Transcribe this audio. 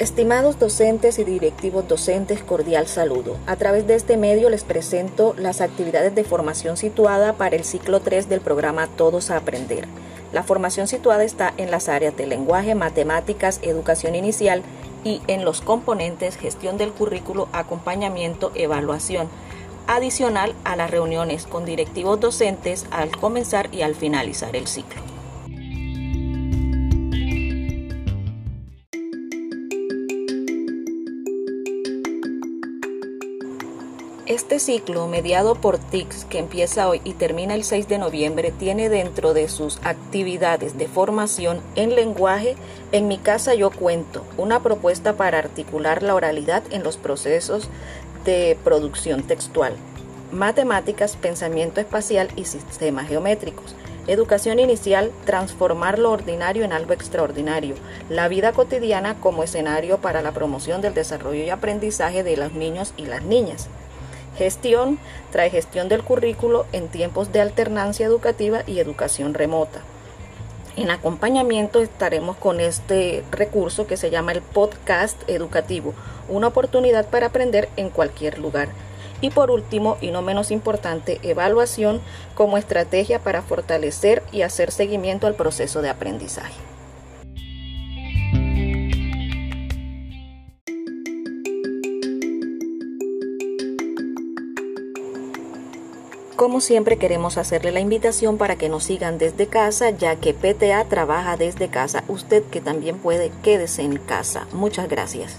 Estimados docentes y directivos docentes, cordial saludo. A través de este medio les presento las actividades de formación situada para el ciclo 3 del programa Todos a Aprender. La formación situada está en las áreas de lenguaje, matemáticas, educación inicial y en los componentes gestión del currículo, acompañamiento, evaluación, adicional a las reuniones con directivos docentes al comenzar y al finalizar el ciclo. Este ciclo, mediado por TICS, que empieza hoy y termina el 6 de noviembre, tiene dentro de sus actividades de formación en lenguaje, en mi casa yo cuento, una propuesta para articular la oralidad en los procesos de producción textual, matemáticas, pensamiento espacial y sistemas geométricos. Educación inicial, transformar lo ordinario en algo extraordinario. La vida cotidiana como escenario para la promoción del desarrollo y aprendizaje de los niños y las niñas. Gestión trae gestión del currículo en tiempos de alternancia educativa y educación remota. En acompañamiento estaremos con este recurso que se llama el podcast educativo, una oportunidad para aprender en cualquier lugar. Y por último, y no menos importante, evaluación como estrategia para fortalecer y hacer seguimiento al proceso de aprendizaje. Como siempre queremos hacerle la invitación para que nos sigan desde casa, ya que PTA trabaja desde casa. Usted que también puede, quédese en casa. Muchas gracias.